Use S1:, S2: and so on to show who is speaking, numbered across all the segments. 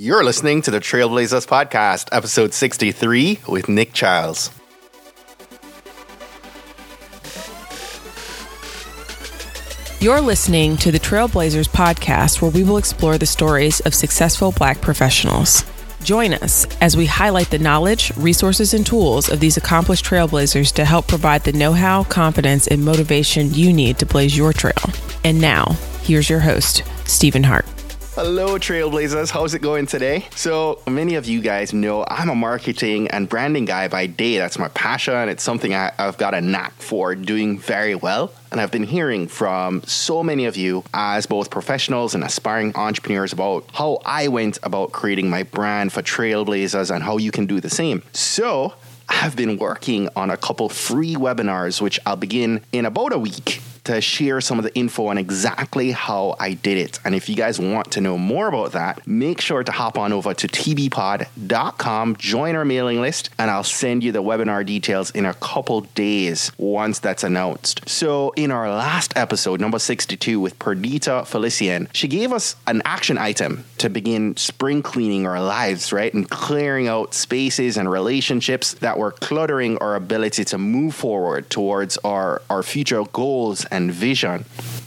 S1: You're listening to the Trailblazers Podcast, episode 63 with Nick Chiles.
S2: You're listening to the Trailblazers podcast, where we will explore the stories of successful black professionals. Join us as we highlight the knowledge, resources, and tools of these accomplished trailblazers to help provide the know how, confidence, and motivation you need to blaze your trail. And now, here's your host, Stephen Hart.
S1: Hello, Trailblazers. How's it going today? So, many of you guys know I'm a marketing and branding guy by day. That's my passion. It's something I, have got a knack for doing very well. And I've been hearing from so many of you as both professionals and aspiring entrepreneurs about how I went about creating my brand for Trailblazers and how you can do the same. So, I've been working on a couple free webinars, which I'll begin in about a week to share some of the info on exactly how I did it. And if you guys want to know more about that, make sure to hop on over to tbpod.com, join our mailing list, and I'll send you the webinar details in a couple days once that's announced. So, in our last episode, number 62, with Perdita Felicien, she gave us an action item to begin spring cleaning our lives, right? And clearing out spaces and relationships that were cluttering our ability to move forward towards our, our future goals and and vision.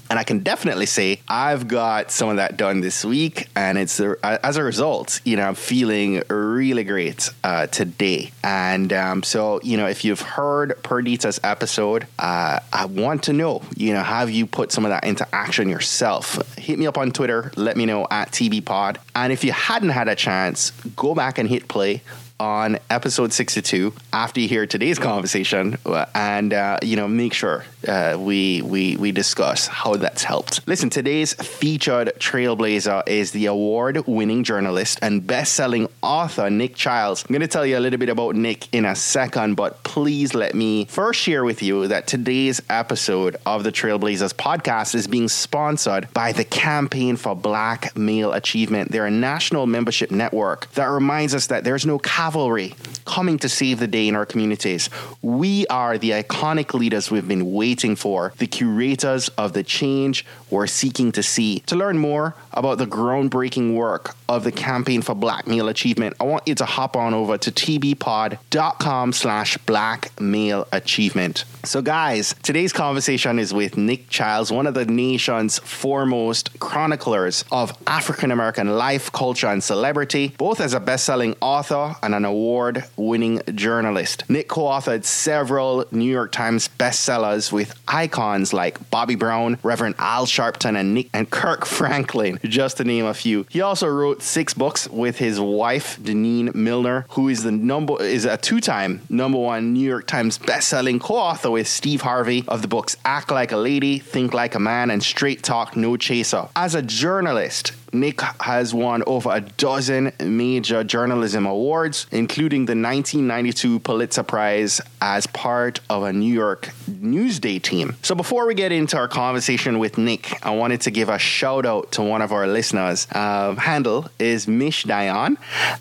S1: And I can definitely say I've got some of that done this week, and it's as a result, you know, I'm feeling really great uh, today. And um, so, you know, if you've heard Perdita's episode, uh, I want to know, you know, have you put some of that into action yourself? Hit me up on Twitter, let me know at TBPod. And if you hadn't had a chance, go back and hit play on episode 62 after you hear today's conversation and uh, you know make sure uh, we we we discuss how that's helped. Listen today's featured trailblazer is the award-winning journalist and best-selling author nick chiles. I'm going to tell you a little bit about nick in a second but please let me first share with you that today's episode of the trailblazers podcast is being sponsored by the campaign for black male achievement. They're a national membership network that reminds us that there's no cavalry coming to save the day in our communities. We are the iconic leaders we've been waiting for, the curators of the change we're seeking to see. To learn more about the groundbreaking work of the campaign for black male achievement, I want you to hop on over to tbpod.com slash black male achievement. So guys, today's conversation is with Nick Chiles, one of the nation's foremost chroniclers of African American life, culture, and celebrity, both as a best-selling author and an award winning journalist. Nick co authored several New York Times bestsellers with icons like Bobby Brown, Reverend Al Sharpton, and Nick and Kirk Franklin, just to name a few. He also wrote six books with his wife, Denene Millner, who is the number is a two-time number one New York Times bestselling co-author with Steve Harvey of the books Act Like a Lady, Think Like a Man, and Straight Talk No Chaser. As a journalist, Nick has won over a dozen major journalism awards, including the 1992 Pulitzer Prize as part of a New York Newsday team. So before we get into our conversation with Nick, I wanted to give a shout out to one of our listeners. Uh, handle is Mish Dion,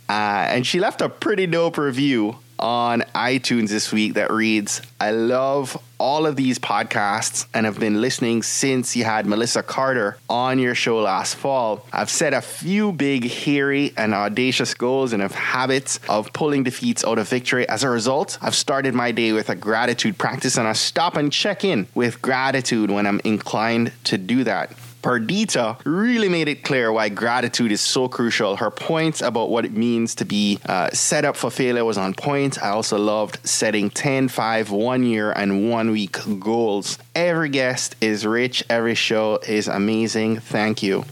S1: uh, and she left a pretty dope review on iTunes this week that reads I love all of these podcasts and have been listening since you had Melissa Carter on your show last fall. I've set a few big, hairy, and audacious goals and have habits of pulling defeats out of victory. As a result, I've started my day with a gratitude practice and I stop and check in with gratitude when I'm inclined to do that. Perdita really made it clear why gratitude is so crucial. Her points about what it means to be uh, set up for failure was on point. I also loved setting 10, 5, 1 year, and 1 week goals. Every guest is rich, every show is amazing. Thank you.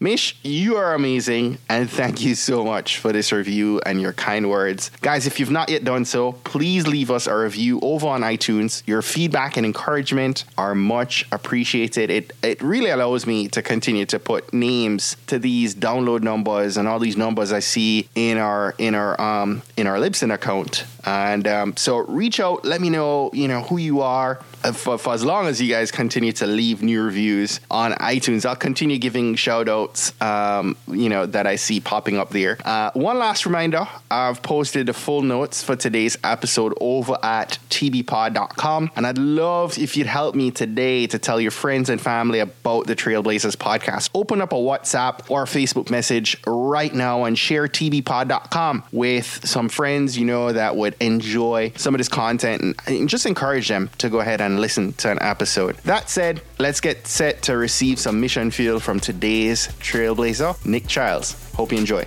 S1: Mish, you are amazing, and thank you so much for this review and your kind words. Guys, if you've not yet done so, please leave us a review over on iTunes. Your feedback and encouragement are much appreciated. It, it really allows me to continue to put names to these download numbers and all these numbers I see in our in our um in our Libsyn account. And um, so reach out, let me know, you know, who you are for, for as long as you guys continue to leave new reviews on iTunes, I'll continue giving shout outs, um, you know, that I see popping up there. Uh, one last reminder I've posted the full notes for today's episode over at tbpod.com. And I'd love if you'd help me today to tell your friends and family about the Trailblazers podcast. Open up a WhatsApp or a Facebook message right now and share tbpod.com with some friends you know that would enjoy some of this content and, and just encourage them to go ahead and listen to an episode. That said, let's get set to receive some mission field from today's Trailblazer, Nick Chiles. Hope you enjoy.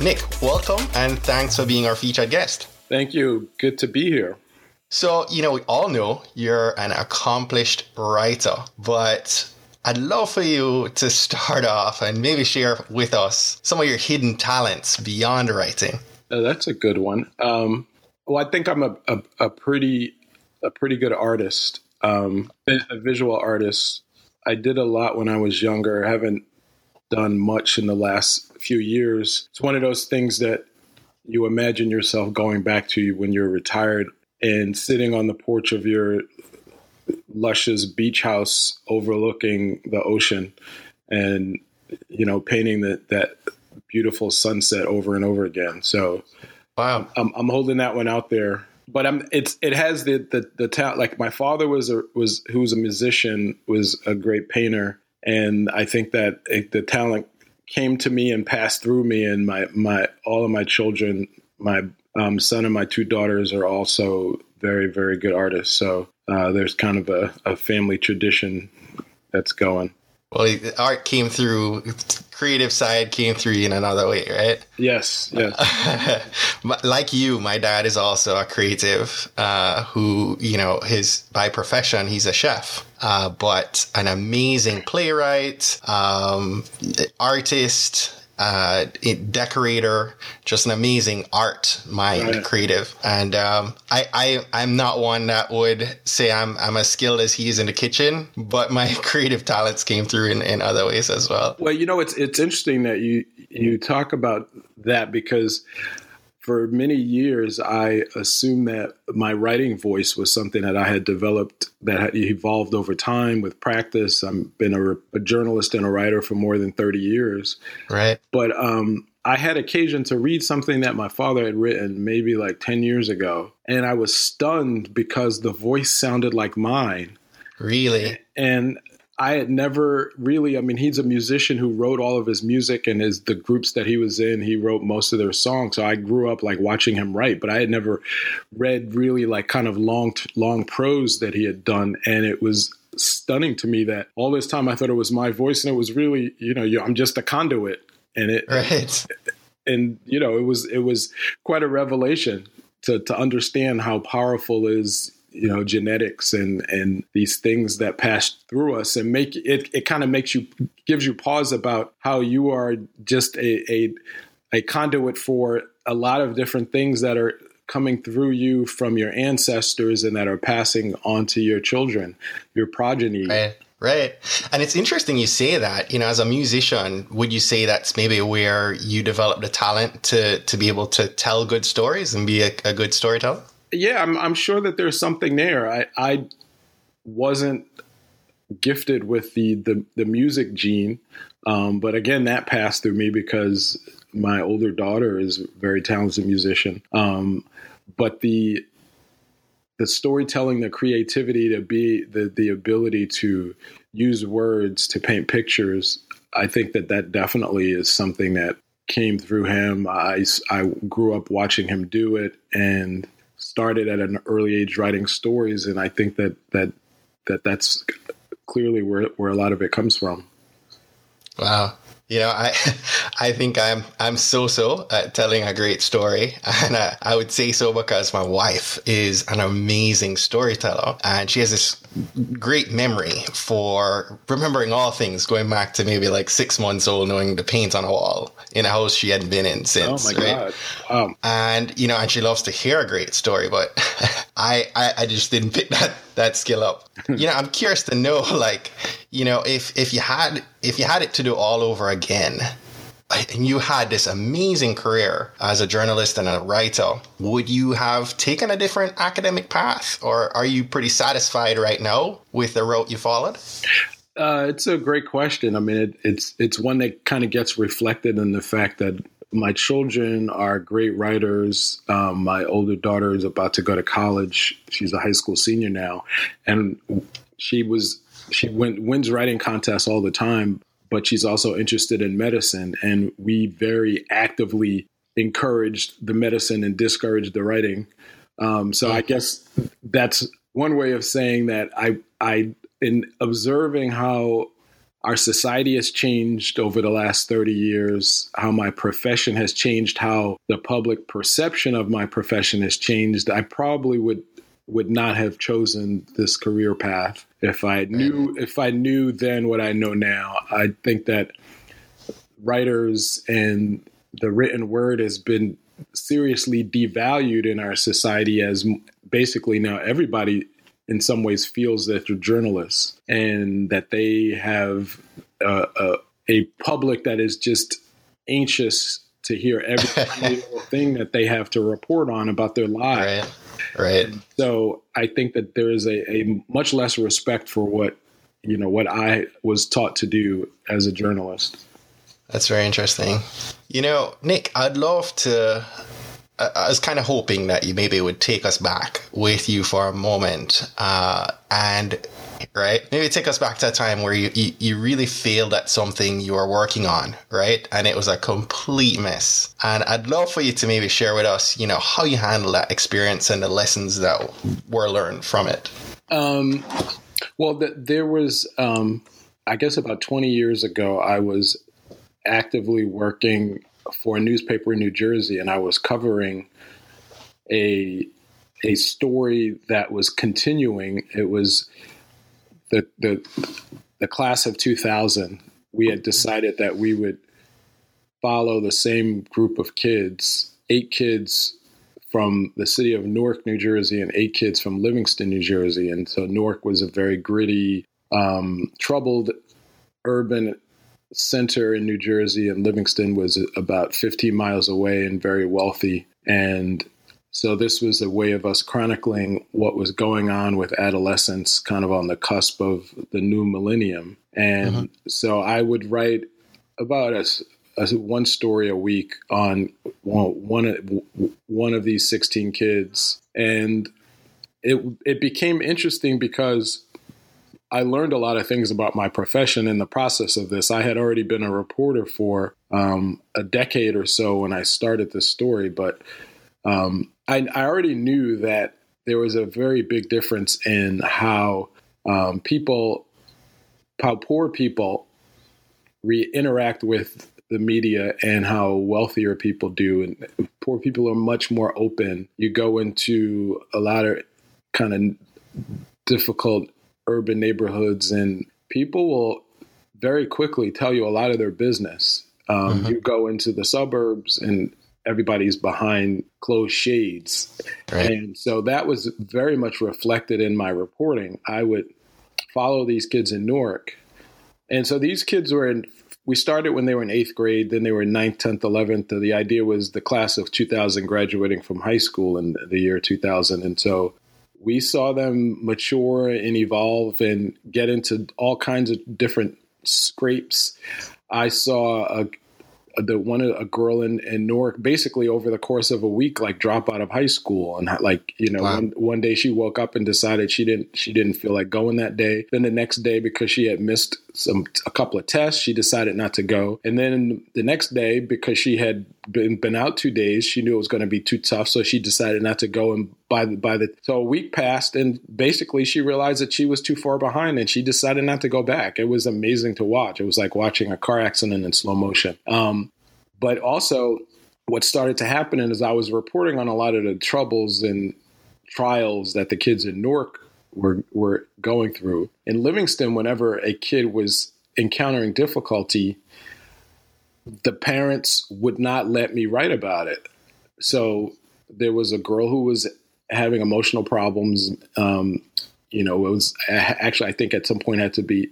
S1: Nick, welcome and thanks for being our featured guest.
S3: Thank you. Good to be here.
S1: So, you know, we all know you're an accomplished writer, but I'd love for you to start off and maybe share with us some of your hidden talents beyond writing.
S3: Uh, that's a good one. Um, well, I think I'm a, a, a, pretty a pretty good artist, um, a visual artist. I did a lot when I was younger. I haven't done much in the last few years. It's one of those things that you imagine yourself going back to when you're retired and sitting on the porch of your luscious beach house overlooking the ocean and you know painting that that beautiful sunset over and over again. So wow. I'm, I'm holding that one out there but i'm it's it has the the, the talent like my father was a was who was a musician was a great painter. And i think that it, the talent came to me and passed through me and my my all of my children my um, son and my two daughters are also very very good artists so uh, there's kind of a, a family tradition that's going.
S1: Well, art came through, creative side came through in another way, right?
S3: Yes, yes.
S1: like you, my dad is also a creative uh, who, you know, his by profession, he's a chef, uh, but an amazing playwright, um, artist, uh, decorator, just an amazing art mind, right. creative. And um, I, I, I'm not one that would say I'm, I'm as skilled as he is in the kitchen, but my creative talents came through in, in other ways as well.
S3: Well, you know, it's it's interesting that you you talk about that because for many years, I assumed that my writing voice was something that I had developed that had evolved over time with practice. I've been a, a journalist and a writer for more than 30 years.
S1: Right.
S3: But um, I had occasion to read something that my father had written maybe like 10 years ago. And I was stunned because the voice sounded like mine.
S1: Really?
S3: And I had never really. I mean, he's a musician who wrote all of his music and his the groups that he was in. He wrote most of their songs. So I grew up like watching him write, but I had never read really like kind of long long prose that he had done, and it was stunning to me that all this time I thought it was my voice, and it was really you know I'm just a conduit, and it
S1: right.
S3: And you know it was it was quite a revelation to to understand how powerful is you know genetics and and these things that pass through us and make it it kind of makes you gives you pause about how you are just a, a a conduit for a lot of different things that are coming through you from your ancestors and that are passing on to your children your progeny
S1: right Right. And it's interesting you say that, you know, as a musician, would you say that's maybe where you developed the talent to, to be able to tell good stories and be a, a good storyteller?
S3: Yeah, I'm, I'm sure that there's something there. I, I wasn't gifted with the the, the music gene, um, but again, that passed through me because my older daughter is a very talented musician. Um, but the the storytelling, the creativity, to be the the ability to use words to paint pictures, I think that that definitely is something that came through him. I I grew up watching him do it, and started at an early age writing stories, and I think that that that that's clearly where where a lot of it comes from.
S1: Wow. You know, I I think I'm I'm so so at telling a great story, and I, I would say so because my wife is an amazing storyteller, and she has this great memory for remembering all things, going back to maybe like six months old, knowing the paint on a wall in a house she hadn't been in since.
S3: Oh my right?
S1: god! Wow. And you know, and she loves to hear a great story, but I, I I just didn't pick that that skill up. you know, I'm curious to know, like, you know, if if you had if you had it to do all over again, and you had this amazing career as a journalist and a writer, would you have taken a different academic path, or are you pretty satisfied right now with the route you followed?
S3: Uh, it's a great question. I mean, it, it's it's one that kind of gets reflected in the fact that my children are great writers. Um, my older daughter is about to go to college. She's a high school senior now, and she was she win, wins writing contests all the time but she's also interested in medicine. And we very actively encouraged the medicine and discouraged the writing. Um, so I guess that's one way of saying that I, I, in observing how our society has changed over the last 30 years, how my profession has changed, how the public perception of my profession has changed, I probably would would not have chosen this career path if I knew if I knew then what I know now. I think that writers and the written word has been seriously devalued in our society as basically now everybody in some ways feels that they're journalists and that they have a, a, a public that is just anxious to hear every little thing that they have to report on about their lives.
S1: Right. Right.
S3: So I think that there is a, a much less respect for what you know what I was taught to do as a journalist.
S1: That's very interesting. You know, Nick, I'd love to. I was kind of hoping that you maybe would take us back with you for a moment uh, and right? Maybe take us back to a time where you, you, you, really failed at something you were working on, right? And it was a complete mess. And I'd love for you to maybe share with us, you know, how you handle that experience and the lessons that were learned from it.
S3: Um, well, the, there was, um, I guess about 20 years ago, I was actively working for a newspaper in New Jersey and I was covering a a story that was continuing. It was the the the class of 2000, we had decided that we would follow the same group of kids, eight kids from the city of Newark, New Jersey, and eight kids from Livingston, New Jersey. And so Newark was a very gritty, um, troubled urban center in New Jersey, and Livingston was about 15 miles away and very wealthy. And so this was a way of us chronicling what was going on with adolescence, kind of on the cusp of the new millennium. And uh-huh. so I would write about a, one story a week on one one of these 16 kids, and it it became interesting because I learned a lot of things about my profession in the process of this. I had already been a reporter for um, a decade or so when I started this story, but um, I, I, already knew that there was a very big difference in how um, people, how poor people re- interact with the media and how wealthier people do. And poor people are much more open. You go into a lot of kind of difficult urban neighborhoods, and people will very quickly tell you a lot of their business. Um, mm-hmm. You go into the suburbs, and everybody's behind closed shades. Right. And so that was very much reflected in my reporting. I would follow these kids in Newark. And so these kids were in, we started when they were in eighth grade, then they were in ninth, 10th, 11th. The idea was the class of 2000 graduating from high school in the year 2000. And so we saw them mature and evolve and get into all kinds of different scrapes. I saw a the one a girl in, in Newark basically over the course of a week like drop out of high school and like you know wow. one, one day she woke up and decided she didn't she didn't feel like going that day then the next day because she had missed some a couple of tests she decided not to go. And then the next day because she had been been out two days she knew it was going to be too tough so she decided not to go and by the by the so a week passed and basically she realized that she was too far behind and she decided not to go back. It was amazing to watch. It was like watching a car accident in slow motion. Um, but also, what started to happen is I was reporting on a lot of the troubles and trials that the kids in Newark were were going through. In Livingston, whenever a kid was encountering difficulty, the parents would not let me write about it. So there was a girl who was having emotional problems. Um, you know, it was actually I think at some point had to be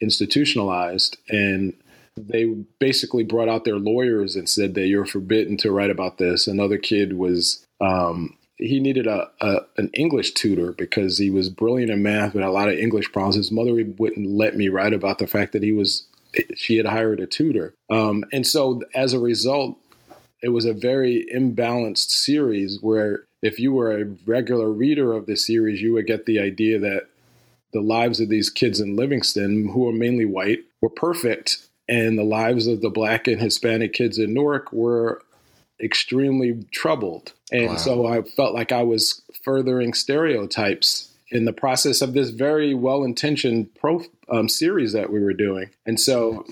S3: institutionalized, and they basically brought out their lawyers and said that you're forbidden to write about this. Another kid was um, he needed a, a, an English tutor because he was brilliant in math but a lot of English problems. His mother wouldn't let me write about the fact that he was she had hired a tutor, um, and so as a result, it was a very imbalanced series where if you were a regular reader of the series, you would get the idea that the lives of these kids in Livingston, who are mainly white, were perfect, and the lives of the black and Hispanic kids in Newark were extremely troubled. And wow. so I felt like I was furthering stereotypes in the process of this very well intentioned pro um, series that we were doing. And so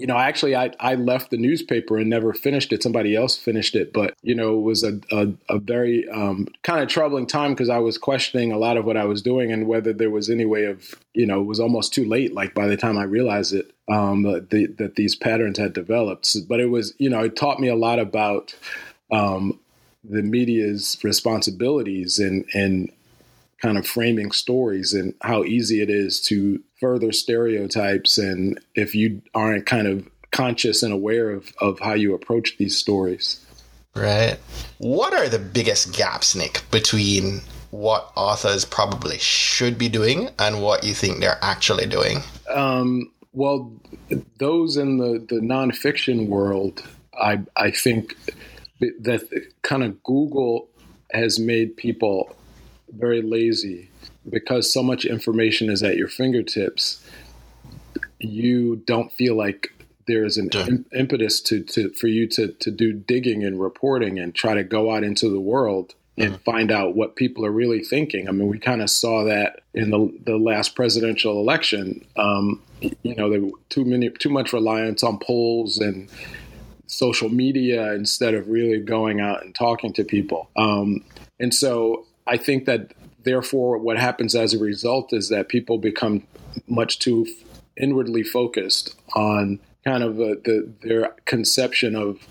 S3: you know, actually, I, I left the newspaper and never finished it. Somebody else finished it, but you know, it was a a, a very um, kind of troubling time because I was questioning a lot of what I was doing and whether there was any way of, you know, it was almost too late. Like by the time I realized it, um, the, that these patterns had developed. But it was, you know, it taught me a lot about um, the media's responsibilities and and kind of framing stories and how easy it is to further stereotypes and if you aren't kind of conscious and aware of, of how you approach these stories.
S1: Right. What are the biggest gaps, Nick, between what authors probably should be doing and what you think they're actually doing?
S3: Um, well, those in the, the nonfiction world, I, I think that kind of Google has made people very lazy because so much information is at your fingertips. You don't feel like there is an Im- impetus to, to for you to to do digging and reporting and try to go out into the world and mm-hmm. find out what people are really thinking. I mean, we kind of saw that in the the last presidential election. Um, you know, there too many too much reliance on polls and social media instead of really going out and talking to people. Um, and so I think that therefore what happens as a result is that people become much too inwardly focused on kind of a, the, their conception of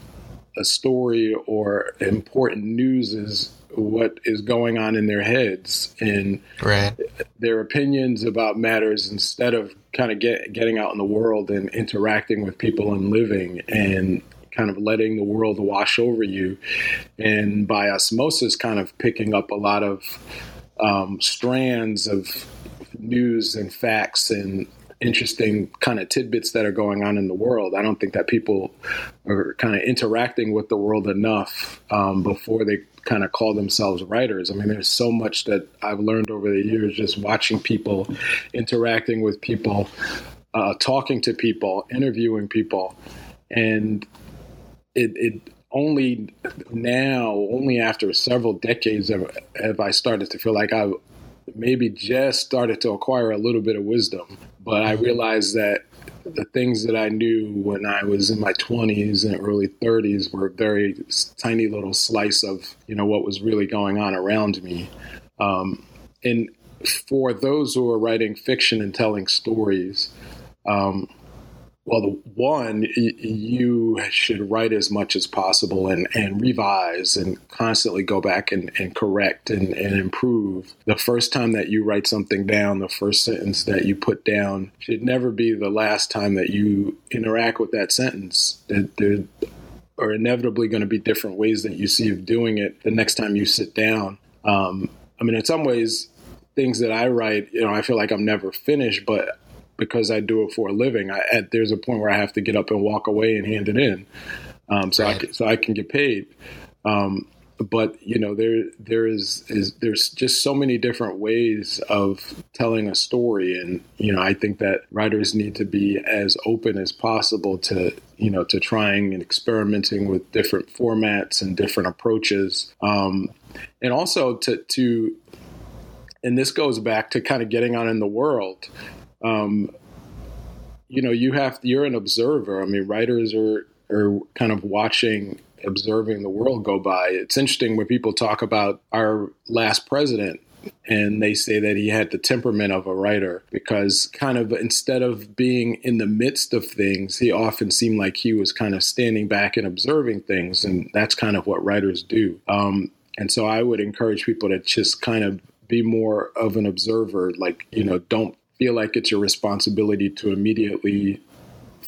S3: a story or important news is what is going on in their heads and right. their opinions about matters instead of kind of get, getting out in the world and interacting with people and living and kind of letting the world wash over you and by osmosis kind of picking up a lot of um, strands of news and facts and interesting kind of tidbits that are going on in the world. I don't think that people are kind of interacting with the world enough um, before they kind of call themselves writers. I mean, there's so much that I've learned over the years just watching people, interacting with people, uh, talking to people, interviewing people, and it, it only now, only after several decades, have, have I started to feel like I maybe just started to acquire a little bit of wisdom. But I realized that the things that I knew when I was in my 20s and early 30s were a very tiny little slice of you know what was really going on around me. Um, and for those who are writing fiction and telling stories, um, well, the one, you should write as much as possible and, and revise and constantly go back and, and correct and, and improve. The first time that you write something down, the first sentence that you put down should never be the last time that you interact with that sentence. There are inevitably going to be different ways that you see of doing it the next time you sit down. Um, I mean, in some ways, things that I write, you know, I feel like I'm never finished, but because I do it for a living. I, at, there's a point where I have to get up and walk away and hand it in, um, so right. I can, so I can get paid. Um, but you know there there is is there's just so many different ways of telling a story and you know I think that writers need to be as open as possible to you know to trying and experimenting with different formats and different approaches um, and also to to and this goes back to kind of getting on in the world um, you know, you have you're an observer. I mean, writers are are kind of watching, observing the world go by. It's interesting when people talk about our last president and they say that he had the temperament of a writer because kind of instead of being in the midst of things he often seemed like he was kind of standing back and observing things and that's kind of what writers do um, and so i would encourage people to just kind of be more of an observer like you know don't feel like it's your responsibility to immediately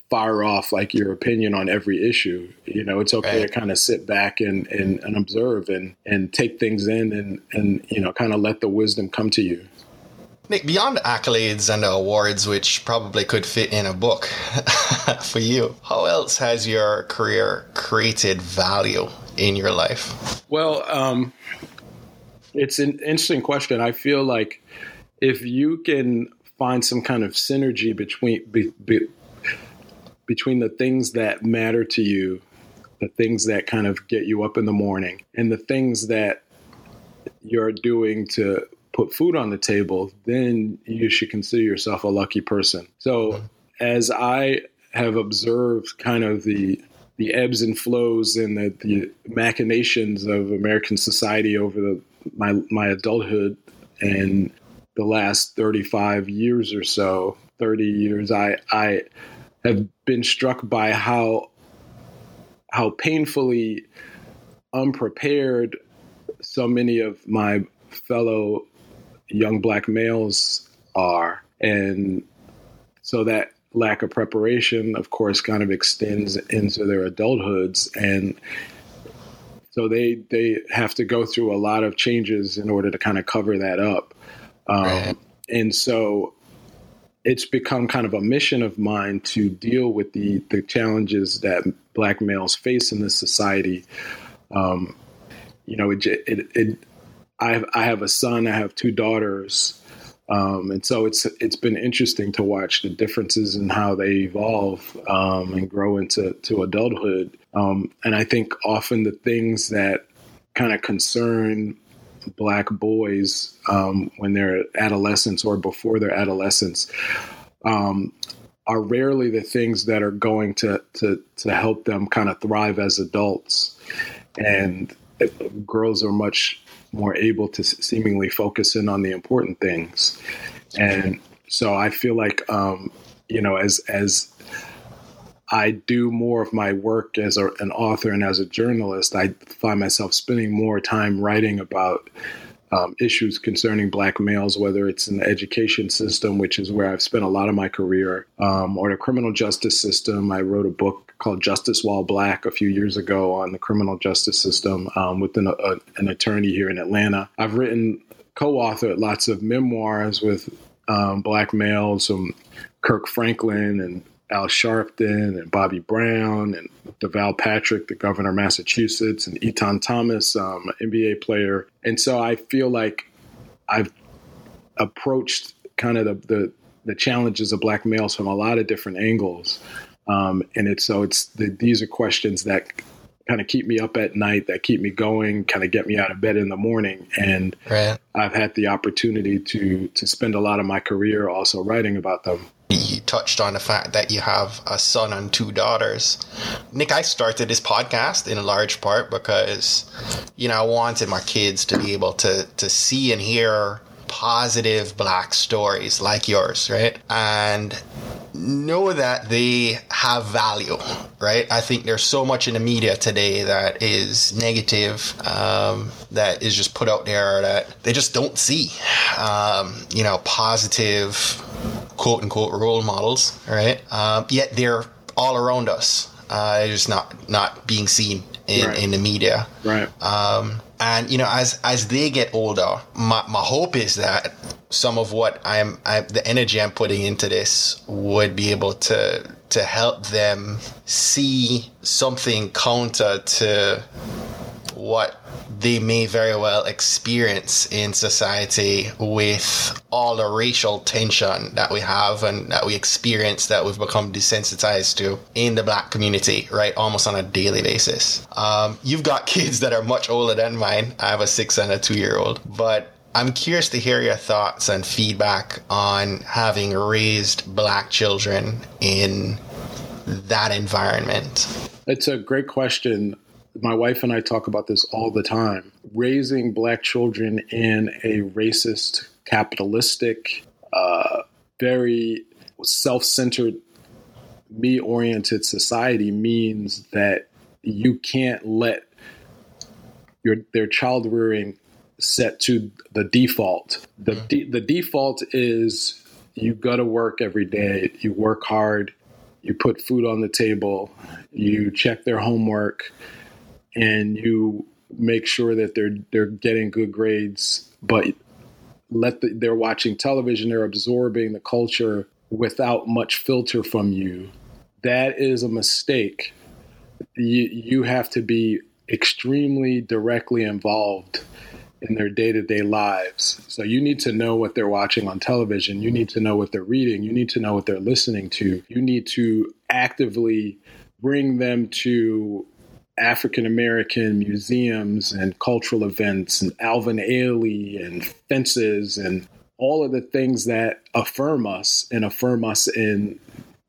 S3: fire off like your opinion on every issue. You know, it's okay right. to kind of sit back and, and, and observe and, and take things in and, and, you know, kind of let the wisdom come to you.
S1: Nick, beyond accolades and awards, which probably could fit in a book for you, how else has your career created value in your life?
S3: Well, um, it's an interesting question. I feel like if you can find some kind of synergy between be, be, between the things that matter to you, the things that kind of get you up in the morning, and the things that you're doing to put food on the table, then you should consider yourself a lucky person. So, as I have observed kind of the the ebbs and flows and the, the machinations of American society over the, my my adulthood and the last 35 years or so, 30 years, I I have been struck by how how painfully unprepared so many of my fellow young black males are. And so that lack of preparation of course kind of extends into their adulthoods. And so they they have to go through a lot of changes in order to kind of cover that up um, right. and so it's become kind of a mission of mine to deal with the the challenges that black males face in this society. Um, you know, it, it, it I have, I have a son, I have two daughters, um, and so it's it's been interesting to watch the differences in how they evolve um, and grow into to adulthood. Um, and I think often the things that kind of concern black boys um, when they're adolescents or before their adolescence um, are rarely the things that are going to to to help them kind of thrive as adults, and girls are much more able to seemingly focus in on the important things, and so I feel like um, you know as as I do more of my work as a, an author and as a journalist, I find myself spending more time writing about um, issues concerning black males, whether it's in the education system, which is where I've spent a lot of my career, um, or the criminal justice system. I wrote a book called Justice While Black a few years ago on the criminal justice system um, with an, a, an attorney here in Atlanta. I've written, co authored lots of memoirs with um, black males, some Kirk Franklin and Al Sharpton and Bobby Brown and Deval Patrick, the governor of Massachusetts, and Etan Thomas, um, NBA player. And so I feel like I've approached kind of the, the, the challenges of black males from a lot of different angles. Um, and it's so it's the, these are questions that kind of keep me up at night, that keep me going, kind of get me out of bed in the morning. And right. I've had the opportunity to to spend a lot of my career also writing about them
S1: you touched on the fact that you have a son and two daughters. Nick, I started this podcast in a large part because, you know, I wanted my kids to be able to to see and hear positive black stories like yours, right? And know that they have value, right? I think there's so much in the media today that is negative, um, that is just put out there that they just don't see, um, you know, positive quote unquote role models, right? Um, yet they're all around us. Uh, just not not being seen in, right. in the media,
S3: right?
S1: Um, and you know, as as they get older, my, my hope is that some of what I'm, I, the energy I'm putting into this would be able to to help them see something counter to what they may very well experience in society with all the racial tension that we have and that we experience that we've become desensitized to in the black community, right? Almost on a daily basis. Um, you've got kids that are much older than mine. I have a six and a two year old, but I'm curious to hear your thoughts and feedback on having raised black children in that environment.
S3: It's a great question my wife and I talk about this all the time. Raising black children in a racist, capitalistic, uh, very self centered, me oriented society means that you can't let your their child rearing set to the default. The de- the default is you go to work every day, you work hard, you put food on the table, you check their homework, and you make sure that they're they're getting good grades, but let the, they're watching television, they're absorbing the culture without much filter from you. That is a mistake. You you have to be extremely directly involved in their day-to-day lives. So you need to know what they're watching on television, you need to know what they're reading, you need to know what they're listening to. You need to actively bring them to African American museums and cultural events and Alvin Ailey and fences and all of the things that affirm us and affirm us in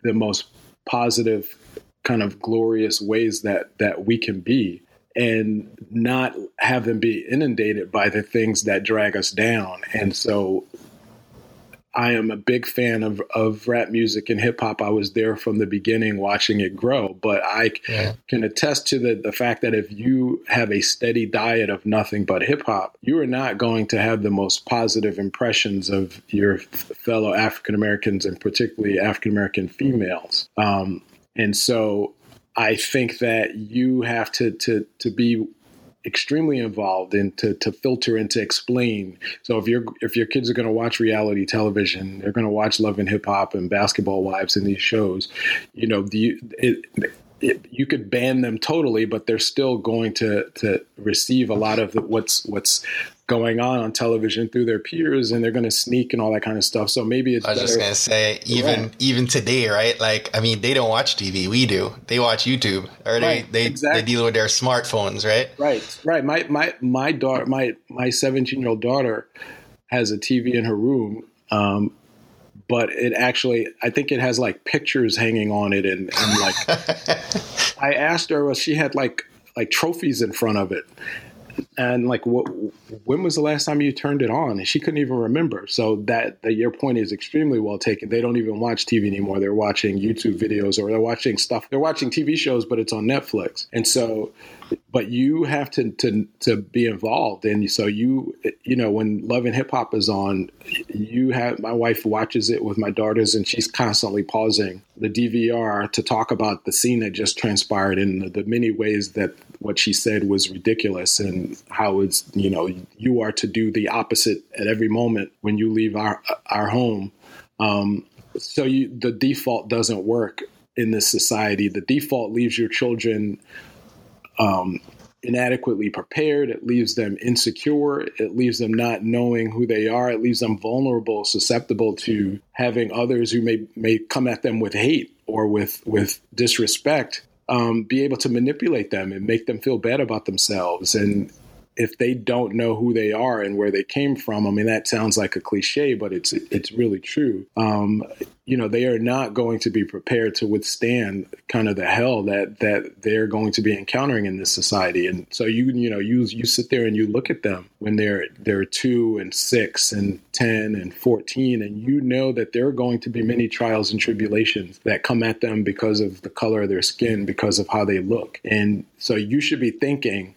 S3: the most positive kind of glorious ways that that we can be. And not have them be inundated by the things that drag us down. And so I am a big fan of, of rap music and hip hop. I was there from the beginning watching it grow. But I yeah. can attest to the, the fact that if you have a steady diet of nothing but hip hop, you are not going to have the most positive impressions of your fellow African Americans and particularly African American females. Um, and so I think that you have to, to, to be extremely involved and to, to filter and to explain. So if your if your kids are going to watch reality television, they're going to watch Love and Hip Hop and Basketball Wives and these shows. You know, the it, it, you could ban them totally, but they're still going to to receive a lot of the, what's what's going on on television through their peers and they're going to sneak and all that kind of stuff. So maybe it's
S1: I was better. just going to say even right. even today, right? Like I mean, they don't watch TV, we do. They watch YouTube or right. they they, exactly. they deal with their smartphones, right?
S3: Right. Right. My my my daughter my my 17-year-old daughter has a TV in her room um, but it actually I think it has like pictures hanging on it and, and like I asked her well she had like like trophies in front of it and like what when was the last time you turned it on? And she couldn't even remember. So that, that your point is extremely well taken. They don't even watch tv anymore. They're watching youtube videos or they're watching stuff. They're watching tv shows but it's on netflix. And so but you have to to to be involved. And so you you know when love and hip hop is on you have my wife watches it with my daughters and she's constantly pausing the DVR to talk about the scene that just transpired in the, the many ways that what she said was ridiculous and how it's you know you are to do the opposite at every moment when you leave our our home um, so you the default doesn't work in this society the default leaves your children um, inadequately prepared. It leaves them insecure. It leaves them not knowing who they are. It leaves them vulnerable, susceptible to having others who may may come at them with hate or with with disrespect. Um, be able to manipulate them and make them feel bad about themselves and if they don't know who they are and where they came from, I mean that sounds like a cliche, but it's it's really true. Um, you know, they are not going to be prepared to withstand kind of the hell that that they're going to be encountering in this society. And so you you know you you sit there and you look at them when they're they're two and six and ten and fourteen, and you know that there are going to be many trials and tribulations that come at them because of the color of their skin, because of how they look, and so you should be thinking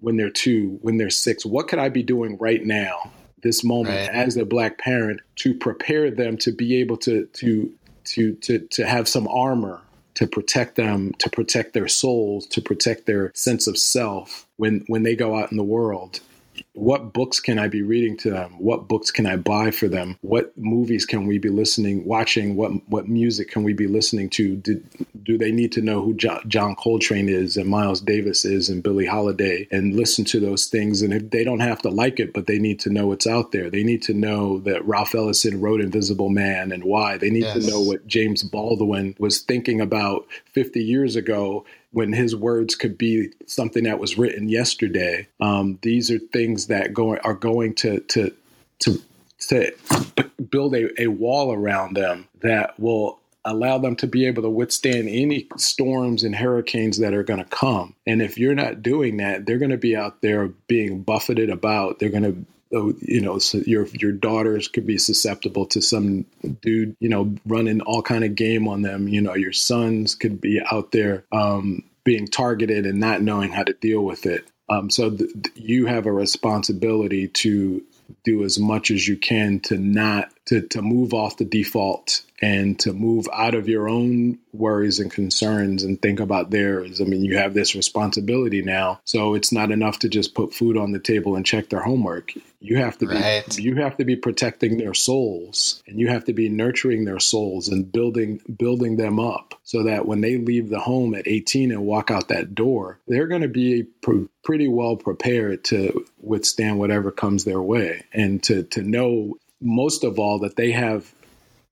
S3: when they're two, when they're six? What could I be doing right now, this moment, right. as a black parent, to prepare them to be able to to to to to have some armor to protect them, to protect their souls, to protect their sense of self when when they go out in the world what books can I be reading to them? What books can I buy for them? What movies can we be listening, watching? What what music can we be listening to? Do, do they need to know who John, John Coltrane is and Miles Davis is and Billie Holiday and listen to those things? And if they don't have to like it, but they need to know what's out there. They need to know that Ralph Ellison wrote Invisible Man and why. They need yes. to know what James Baldwin was thinking about 50 years ago when his words could be something that was written yesterday. Um, these are things that going are going to to to to build a, a wall around them that will allow them to be able to withstand any storms and hurricanes that are going to come. And if you're not doing that, they're going to be out there being buffeted about. They're going to you know your your daughters could be susceptible to some dude you know running all kind of game on them. You know your sons could be out there um, being targeted and not knowing how to deal with it. Um, so th- you have a responsibility to do as much as you can to not to, to move off the default and to move out of your own worries and concerns and think about theirs. I mean, you have this responsibility now. So it's not enough to just put food on the table and check their homework. You have to right. be you have to be protecting their souls and you have to be nurturing their souls and building building them up so that when they leave the home at 18 and walk out that door, they're going to be pr- pretty well prepared to withstand whatever comes their way and to to know most of all that they have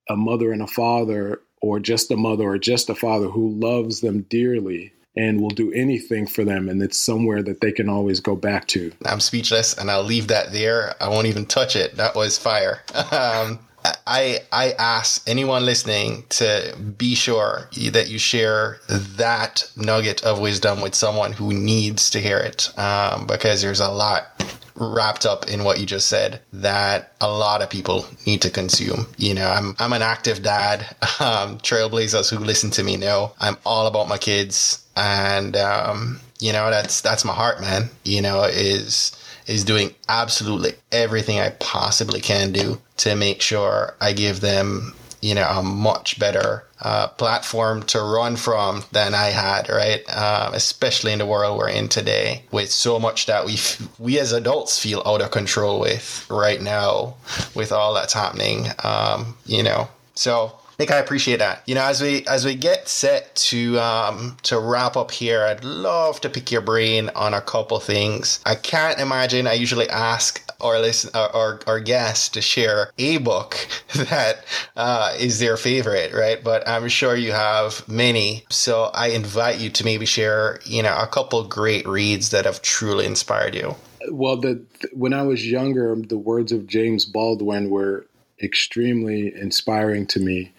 S3: a mother and a father or just a mother or just a father who loves them dearly and will do anything for them. And it's somewhere that they can always go back to.
S1: I'm speechless and i'll leave that there. I won't even touch it. That was fire. Um, I I ask anyone listening to be sure that you share that nugget of wisdom with someone who needs to hear it, um, because there's a lot wrapped up in what you just said that a lot of people need to consume. You know, I'm I'm an active dad. Um, trailblazers who listen to me know I'm all about my kids, and um, you know that's that's my heart, man. You know, is is doing absolutely everything I possibly can do to make sure I give them you know a much better uh, platform to run from than I had, right? Um, especially in the world we're in today, with so much that we we as adults feel out of control with right now, with all that's happening. Um, you know, so Nick, I appreciate that. You know, as we as we get set to um, to wrap up here, I'd love to pick your brain on a couple things. I can't imagine. I usually ask our listen or our guests to share a book that uh, is their favorite, right? But I'm sure you have many. So I invite you to maybe share, you know, a couple great reads that have truly inspired you.
S3: Well, the when I was younger, the words of James Baldwin were extremely inspiring to me.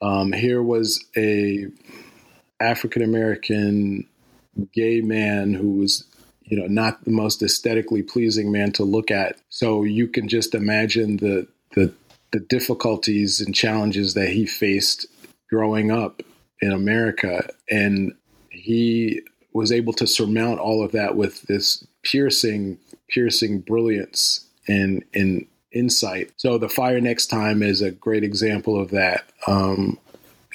S3: Um, here was a African American gay man who was, you know, not the most aesthetically pleasing man to look at. So you can just imagine the the the difficulties and challenges that he faced growing up in America, and he was able to surmount all of that with this piercing, piercing brilliance and and insight. So the fire next time is a great example of that. Um,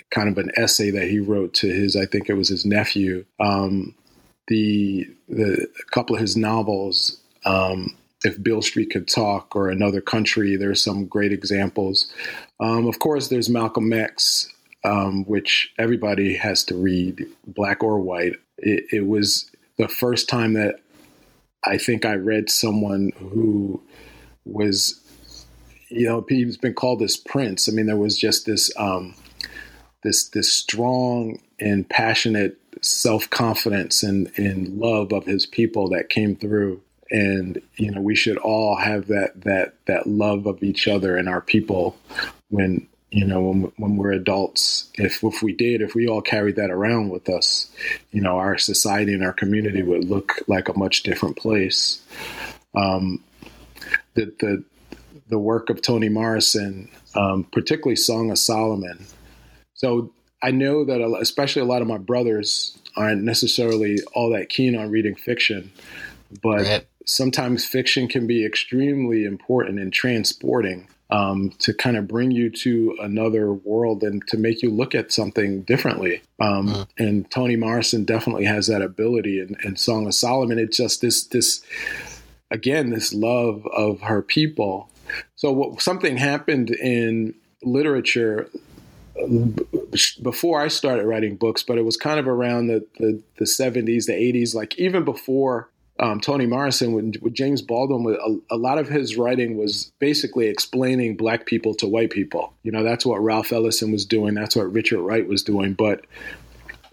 S3: kind of an essay that he wrote to his, I think it was his nephew. Um, the the a couple of his novels, um, if Beale Street could talk, or Another Country. There's some great examples. Um, of course, there's Malcolm X, um, which everybody has to read, black or white. It, it was the first time that I think I read someone who was you know, he's been called this prince. I mean, there was just this um, this this strong and passionate self confidence and, and love of his people that came through. And you know, we should all have that that that love of each other and our people when you know when when we're adults. If if we did, if we all carried that around with us, you know, our society and our community would look like a much different place. Um, the the the work of Toni Morrison, um, particularly Song of Solomon. So I know that, especially a lot of my brothers aren't necessarily all that keen on reading fiction, but right. sometimes fiction can be extremely important and transporting um, to kind of bring you to another world and to make you look at something differently. Um, mm. And Toni Morrison definitely has that ability. in, in Song of Solomon, it's just this this again this love of her people so what, something happened in literature before I started writing books, but it was kind of around the, the, the 70s, the 80s, like even before um, Toni Morrison, with, with James Baldwin, a, a, lot of his writing was basically explaining black people to white people. You know, that's what Ralph Ellison was doing. That's what Richard Wright was doing. But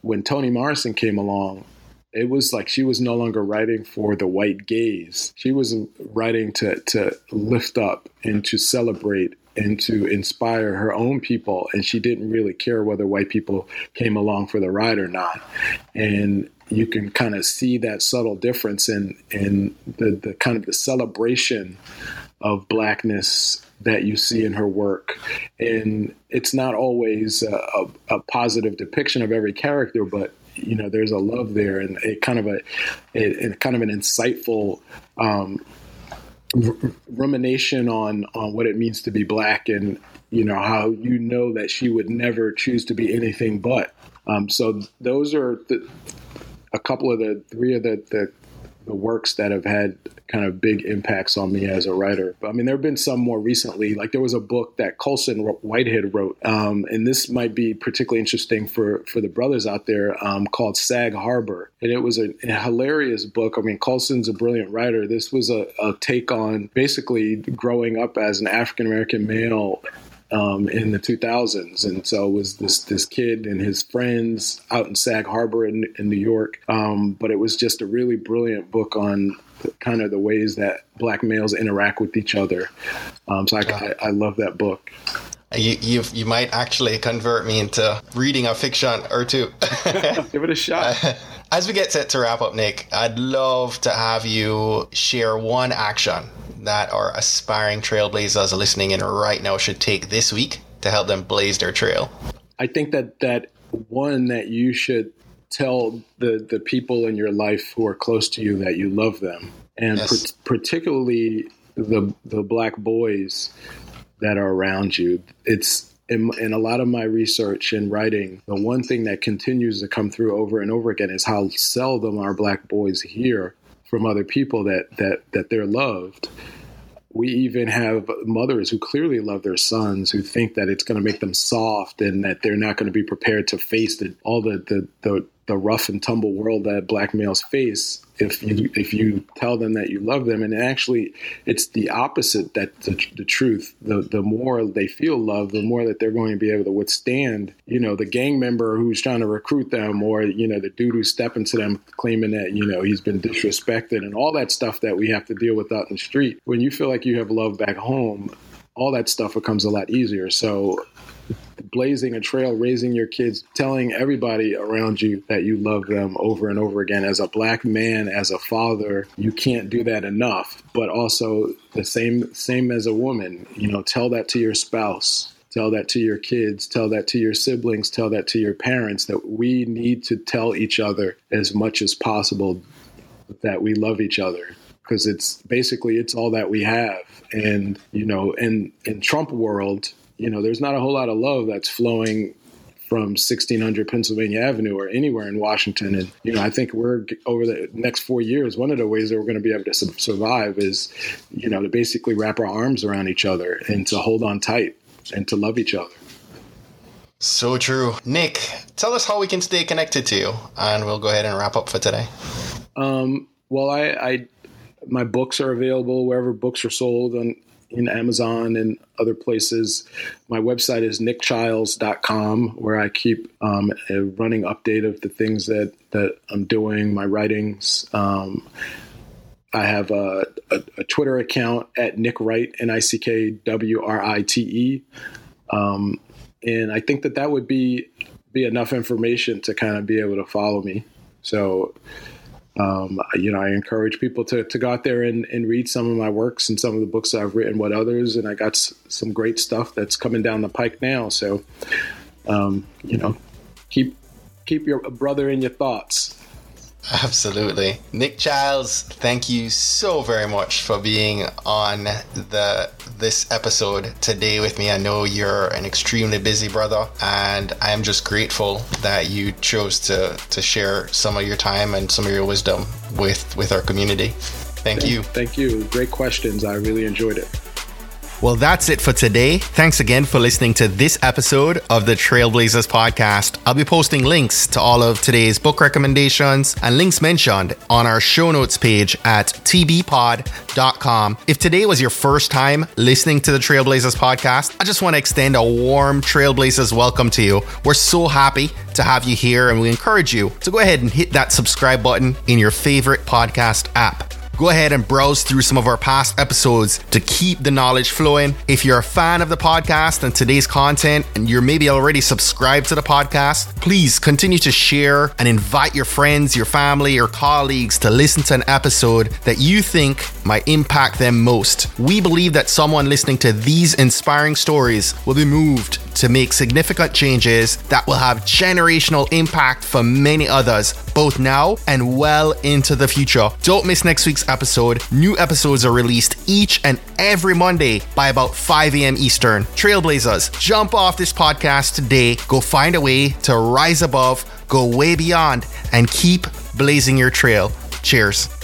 S3: when Toni Morrison came along, it was like she was no longer writing for the white gaze. She was writing to to lift up and to celebrate and to inspire her own people. And she didn't really care whether white people came along for the ride or not. And you can kind of see that subtle difference in in the, the kind of the celebration of blackness that you see in her work. And it's not always a, a, a positive depiction of every character, but you know there's a love there and a kind of a, a, a kind of an insightful um, rumination on on what it means to be black and you know how you know that she would never choose to be anything but um, so those are the, a couple of the three of the, the the works that have had kind of big impacts on me as a writer. But I mean, there have been some more recently. Like there was a book that Colson Whitehead wrote, um, and this might be particularly interesting for for the brothers out there, um, called Sag Harbor, and it was a, a, hilarious book. I mean, Colson's a brilliant writer. This was a, a take on basically growing up as an African American male um, in the 2000s. And so it was this this kid and his friends out in Sag Harbor in, in New York. Um, but it was just a really brilliant book on kind of the ways that black males interact with each other. Um, so I, I, I love that book.
S1: You, you you might actually convert me into reading a fiction or two.
S3: Give it a shot.
S1: As we get set to wrap up, Nick, I'd love to have you share one action that our aspiring trailblazers listening in right now should take this week to help them blaze their trail?
S3: I think that that one that you should tell the the people in your life who are close to you that you love them, and yes. particularly the the black boys that are around you. It's in, in, a lot of my research and writing, the one thing that continues to come through over and over again is how seldom our black boys hear from other people that that that they're loved. We even have mothers who clearly love their sons who think that it's going to make them soft and that they're not going to be prepared to face the, all the, the, the the rough and tumble world that black males face if you if you tell them that you love them. And actually it's the opposite that the, the truth the the more they feel love the more that they're going to be able to withstand you know the gang member who's trying to recruit them or you know the dude who's stepping to them claiming that you know he's been disrespected and all that stuff that we have to deal with out in the street. When you feel like you have love back home all that stuff becomes a lot easier. So blazing a trail, raising your kids, telling everybody around you that you love them over and over again. As a black man, as a father, you can't do that enough. But also the same same as a woman, you know, tell that to your spouse. Tell that to your kids, tell that to your siblings, tell that to your parents that we need to tell each other as much as possible that we love each other because it's basically it's all that we have and you know in in trump world you know, there's not a whole lot of love that's flowing from 1600 Pennsylvania Avenue or anywhere in Washington. And, you know, I think we're over the next four years, one of the ways that we're going to be able to survive is, you know, to basically wrap our arms around each other and to hold on tight and to love each other.
S1: So true. Nick, tell us how we can stay connected to you, and we'll go ahead and wrap up for today.
S3: Um, well, I, I, my books are available wherever books are sold on in Amazon and other places. My website is nickchiles.com, where I keep um, a running update of the things that, that I'm doing, my writings. Um, I have a, a, a, Twitter account at Nick Write, N I C K W R I T E. Um, and I think that that would be be enough information to kind of be able to follow me. So um, you know, I encourage people to, to go out there and, and read some of my works and some of the books I've written, what others, and I got s- some great stuff that's coming down the pike now. So, um, you know, keep keep your brother in your thoughts.
S1: Absolutely. Nick Chiles, thank you so very much for being on the this episode today with me. I know you're an extremely busy brother and I am just grateful that you chose to to share some of your time and some of your wisdom with with our community. Thank,
S3: thank
S1: you.
S3: Thank you. Great questions. I really enjoyed it.
S1: Well, that's it for today. Thanks again for listening to this episode of the Trailblazers podcast. I'll be posting links to all of today's book recommendations and links mentioned on our show notes page at tbpod.com. If today was your first time listening to the Trailblazers podcast, I just want to extend a warm Trailblazers welcome to you. We're so happy to have you here and we encourage you to go ahead and hit that subscribe button in your favorite podcast app go ahead and browse through some of our past episodes to keep the knowledge flowing. If you're a fan of the podcast and today's content, and you're maybe already subscribed to the podcast, please continue to share and invite your friends, your family, or colleagues to listen to an episode that you think might impact them most. We believe that someone listening to these inspiring stories will be moved to make significant changes that will have generational impact for many others both now and well into the future. Don't miss next week's episode. New episodes are released each and every Monday by about 5 a.m. Eastern. Trailblazers, jump off this podcast today. Go find a way to rise above, go way beyond, and keep blazing your trail. Cheers.